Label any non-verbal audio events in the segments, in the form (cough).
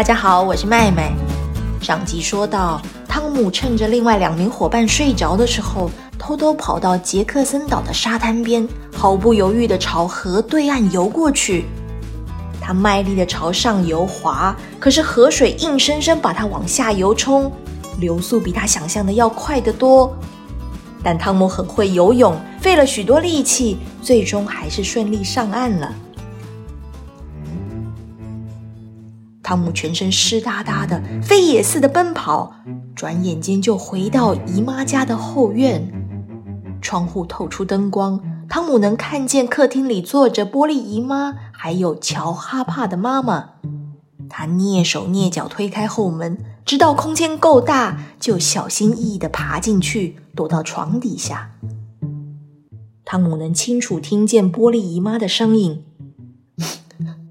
大家好，我是麦麦。上集说到，汤姆趁着另外两名伙伴睡着的时候，偷偷跑到杰克森岛的沙滩边，毫不犹豫地朝河对岸游过去。他卖力地朝上游滑，可是河水硬生生把他往下游冲，流速比他想象的要快得多。但汤姆很会游泳，费了许多力气，最终还是顺利上岸了。汤姆全身湿哒哒的，飞也似的奔跑，转眼间就回到姨妈家的后院。窗户透出灯光，汤姆能看见客厅里坐着玻璃姨妈，还有乔哈帕的妈妈。他蹑手蹑脚推开后门，直到空间够大，就小心翼翼地爬进去，躲到床底下。汤姆能清楚听见玻璃姨妈的声音。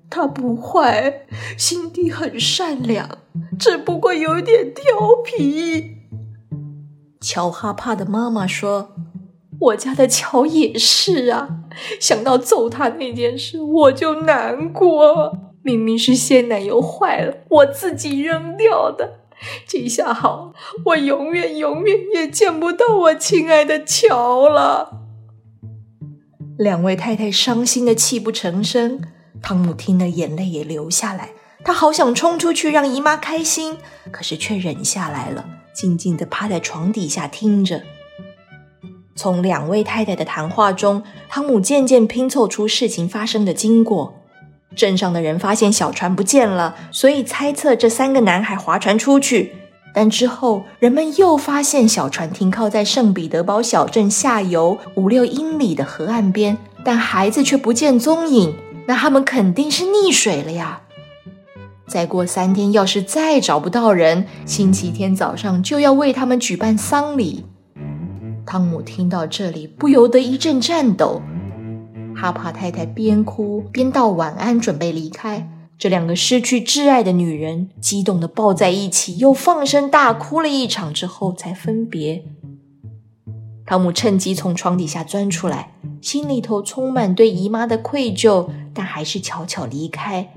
他不坏，心地很善良，只不过有点调皮。乔哈帕的妈妈说：“我家的乔也是啊，想到揍他那件事，我就难过。明明是鲜奶油坏了，我自己扔掉的。这下好，我永远永远也见不到我亲爱的乔了。”两位太太伤心的泣不成声。汤姆听了，眼泪也流下来。他好想冲出去让姨妈开心，可是却忍下来了，静静地趴在床底下听着。从两位太太的谈话中，汤姆渐渐拼凑出事情发生的经过。镇上的人发现小船不见了，所以猜测这三个男孩划船出去。但之后，人们又发现小船停靠在圣彼得堡小镇下游五六英里的河岸边，但孩子却不见踪影。那他们肯定是溺水了呀！再过三天，要是再找不到人，星期天早上就要为他们举办丧礼。汤姆听到这里，不由得一阵颤抖。哈帕太太边哭边道晚安，准备离开。这两个失去挚爱的女人激动地抱在一起，又放声大哭了一场之后才分别。汤姆趁机从床底下钻出来，心里头充满对姨妈的愧疚，但还是悄悄离开。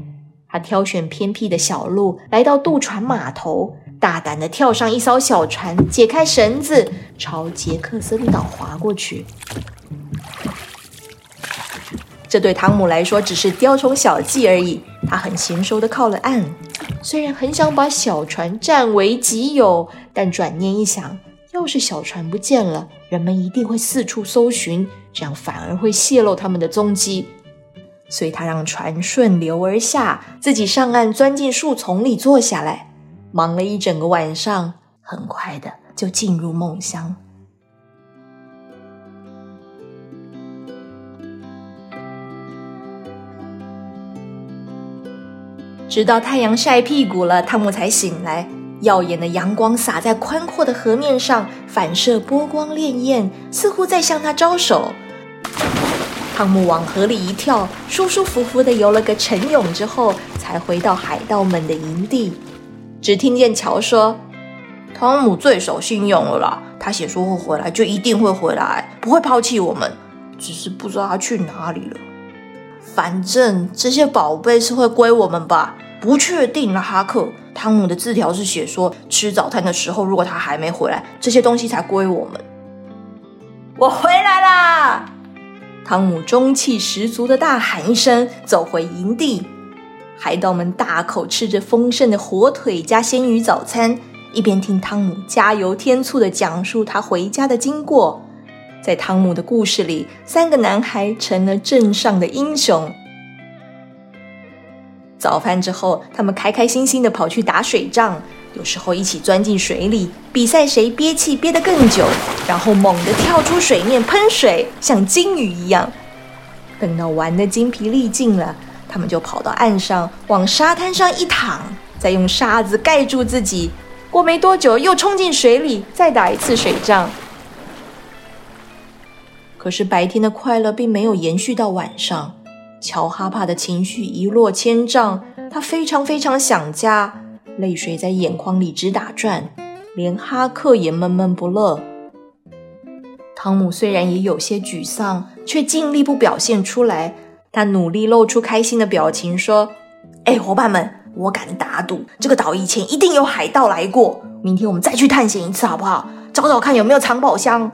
他挑选偏僻的小路，来到渡船码头，大胆地跳上一艘小船，解开绳子，朝杰克森岛划过去。这对汤姆来说只是雕虫小技而已，他很娴熟地靠了岸。虽然很想把小船占为己有，但转念一想。要是小船不见了，人们一定会四处搜寻，这样反而会泄露他们的踪迹。所以他让船顺流而下，自己上岸，钻进树丛里坐下来，忙了一整个晚上，很快的就进入梦乡。直到太阳晒屁股了，汤姆才醒来。耀眼的阳光洒在宽阔的河面上，反射波光潋滟，似乎在向他招手。汤姆往河里一跳，舒舒服服地游了个沉泳之后，才回到海盗们的营地。只听见乔说：“汤姆最守信用了啦，他写说会回来，就一定会回来，不会抛弃我们。只是不知道他去哪里了。反正这些宝贝是会归我们吧？不确定了，哈克。”汤姆的字条是写说，吃早餐的时候，如果他还没回来，这些东西才归我们。我回来啦！汤姆中气十足的大喊一声，走回营地。海盗们大口吃着丰盛的火腿加鲜鱼早餐，一边听汤姆加油添醋的讲述他回家的经过。在汤姆的故事里，三个男孩成了镇上的英雄。早饭之后，他们开开心心的跑去打水仗，有时候一起钻进水里比赛谁憋气憋得更久，然后猛地跳出水面喷水，像金鱼一样。等到玩的精疲力尽了，他们就跑到岸上，往沙滩上一躺，再用沙子盖住自己。过没多久，又冲进水里，再打一次水仗。可是白天的快乐并没有延续到晚上。乔哈帕的情绪一落千丈，他非常非常想家，泪水在眼眶里直打转，连哈克也闷闷不乐。汤姆虽然也有些沮丧，却尽力不表现出来。他努力露出开心的表情，说：“哎，伙伴们，我敢打赌，这个岛以前一定有海盗来过。明天我们再去探险一次，好不好？找找看有没有藏宝箱。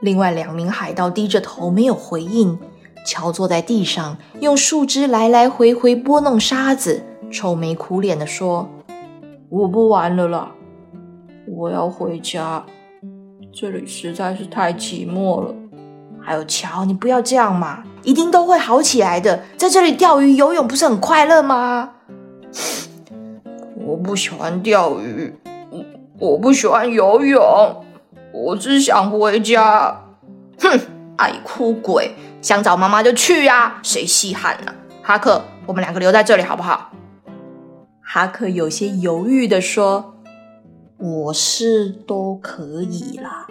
另外两名海盗低着头没有回应。乔坐在地上，用树枝来来回回拨弄沙子，愁眉苦脸地说：“我不玩了啦，我要回家。这里实在是太寂寞了。还有乔，你不要这样嘛，一定都会好起来的。在这里钓鱼、游泳不是很快乐吗？” (laughs) 我不喜欢钓鱼，我我不喜欢游泳，我只想回家。哼，爱哭鬼！想找妈妈就去呀，谁稀罕呢？哈克，我们两个留在这里好不好？哈克有些犹豫的说：“我是都可以啦。”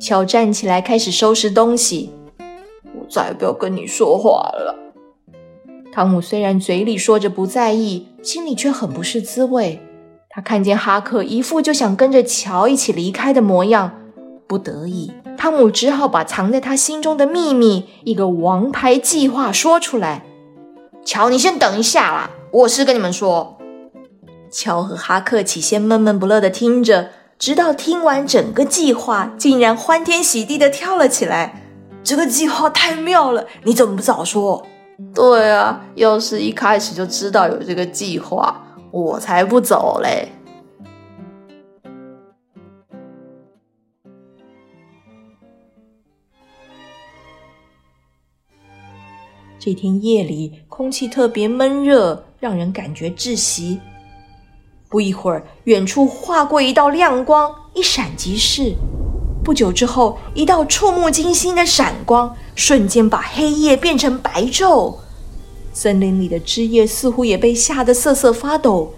乔站起来开始收拾东西。我再也不要跟你说话了。汤姆虽然嘴里说着不在意，心里却很不是滋味。他看见哈克一副就想跟着乔一起离开的模样，不得已。汤姆只好把藏在他心中的秘密——一个王牌计划说出来。乔，你先等一下啦，我是跟你们说。乔和哈克起先闷闷不乐的听着，直到听完整个计划，竟然欢天喜地的跳了起来。这个计划太妙了，你怎么不早说？对啊，要是一开始就知道有这个计划，我才不走嘞。这天夜里，空气特别闷热，让人感觉窒息。不一会儿，远处划过一道亮光，一闪即逝。不久之后，一道触目惊心的闪光，瞬间把黑夜变成白昼。森林里的枝叶似乎也被吓得瑟瑟发抖。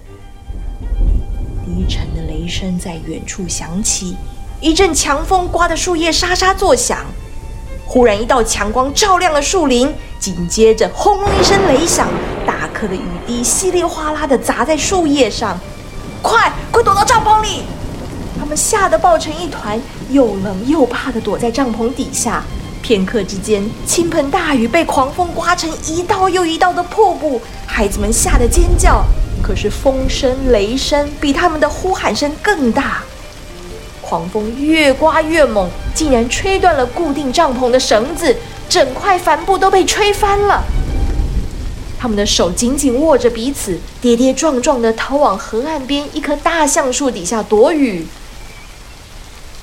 低沉的雷声在远处响起，一阵强风刮得树叶沙沙作响。忽然，一道强光照亮了树林，紧接着轰隆一声雷响，可的雨滴稀里哗啦的砸在树叶上。快，快躲到帐篷里！他们吓得抱成一团，又冷又怕的躲在帐篷底下。片刻之间，倾盆大雨被狂风刮成一道又一道的瀑布，孩子们吓得尖叫。可是风声、雷声比他们的呼喊声更大。狂风越刮越猛，竟然吹断了固定帐篷的绳子，整块帆布都被吹翻了。他们的手紧紧握着彼此，跌跌撞撞地逃往河岸边一棵大橡树底下躲雨。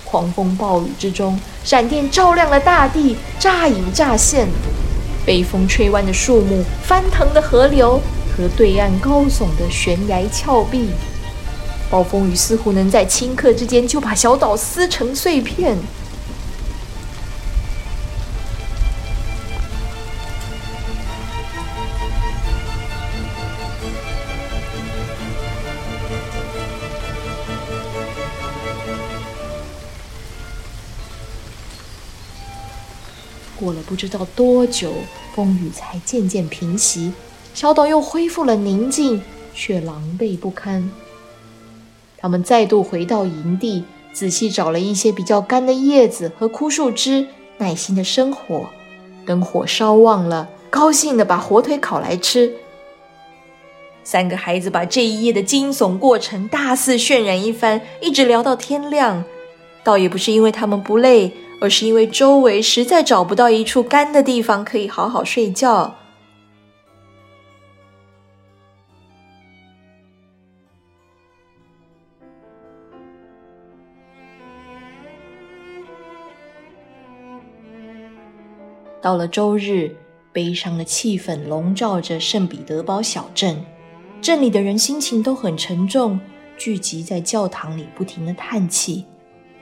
狂风暴雨之中，闪电照亮了大地，乍隐乍现。被风吹弯的树木，翻腾的河流和对岸高耸的悬崖峭壁。暴风雨似乎能在顷刻之间就把小岛撕成碎片。过了不知道多久，风雨才渐渐平息，小岛又恢复了宁静，却狼狈不堪。他们再度回到营地，仔细找了一些比较干的叶子和枯树枝，耐心的生火。等火烧旺了，高兴的把火腿烤来吃。三个孩子把这一夜的惊悚过程大肆渲染一番，一直聊到天亮。倒也不是因为他们不累，而是因为周围实在找不到一处干的地方可以好好睡觉。到了周日，悲伤的气氛笼罩着圣彼得堡小镇，镇里的人心情都很沉重，聚集在教堂里，不停的叹气。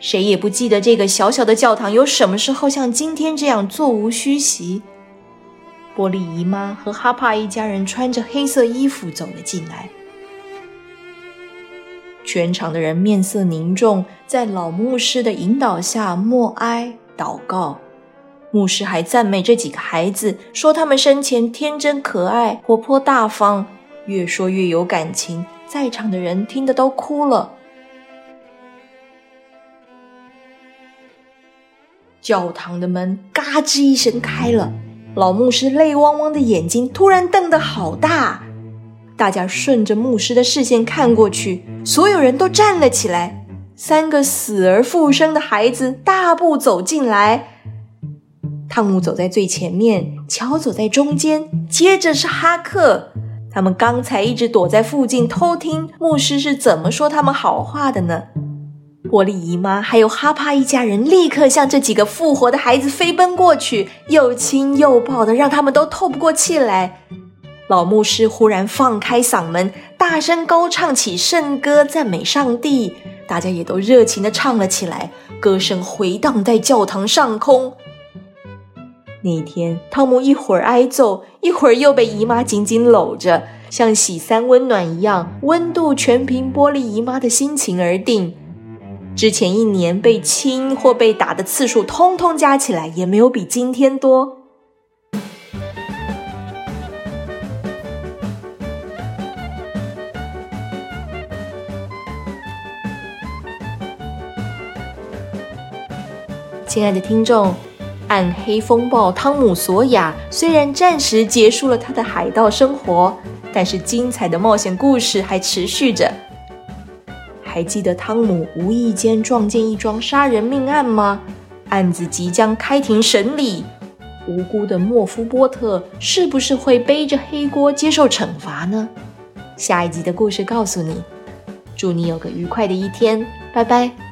谁也不记得这个小小的教堂有什么时候像今天这样座无虚席。波利姨妈和哈帕一家人穿着黑色衣服走了进来，全场的人面色凝重，在老牧师的引导下默哀祷告。牧师还赞美这几个孩子，说他们生前天真可爱、活泼大方，越说越有感情，在场的人听得都哭了。教堂的门嘎吱一声开了，老牧师泪汪汪的眼睛突然瞪得好大，大家顺着牧师的视线看过去，所有人都站了起来。三个死而复生的孩子大步走进来。汤姆走在最前面，乔走在中间，接着是哈克。他们刚才一直躲在附近偷听牧师是怎么说他们好话的呢。玻璃姨妈还有哈帕一家人立刻向这几个复活的孩子飞奔过去，又亲又抱的，让他们都透不过气来。老牧师忽然放开嗓门，大声高唱起圣歌，赞美上帝。大家也都热情的唱了起来，歌声回荡在教堂上空。那天，汤姆一会儿挨揍，一会儿又被姨妈紧紧搂着，像洗三温暖一样，温度全凭玻璃姨妈的心情而定。之前一年被亲或被打的次数，通通加起来，也没有比今天多。亲爱的听众，暗黑风暴汤姆索亚虽然暂时结束了他的海盗生活，但是精彩的冒险故事还持续着。还记得汤姆无意间撞见一桩杀人命案吗？案子即将开庭审理，无辜的莫夫波特是不是会背着黑锅接受惩罚呢？下一集的故事告诉你。祝你有个愉快的一天，拜拜。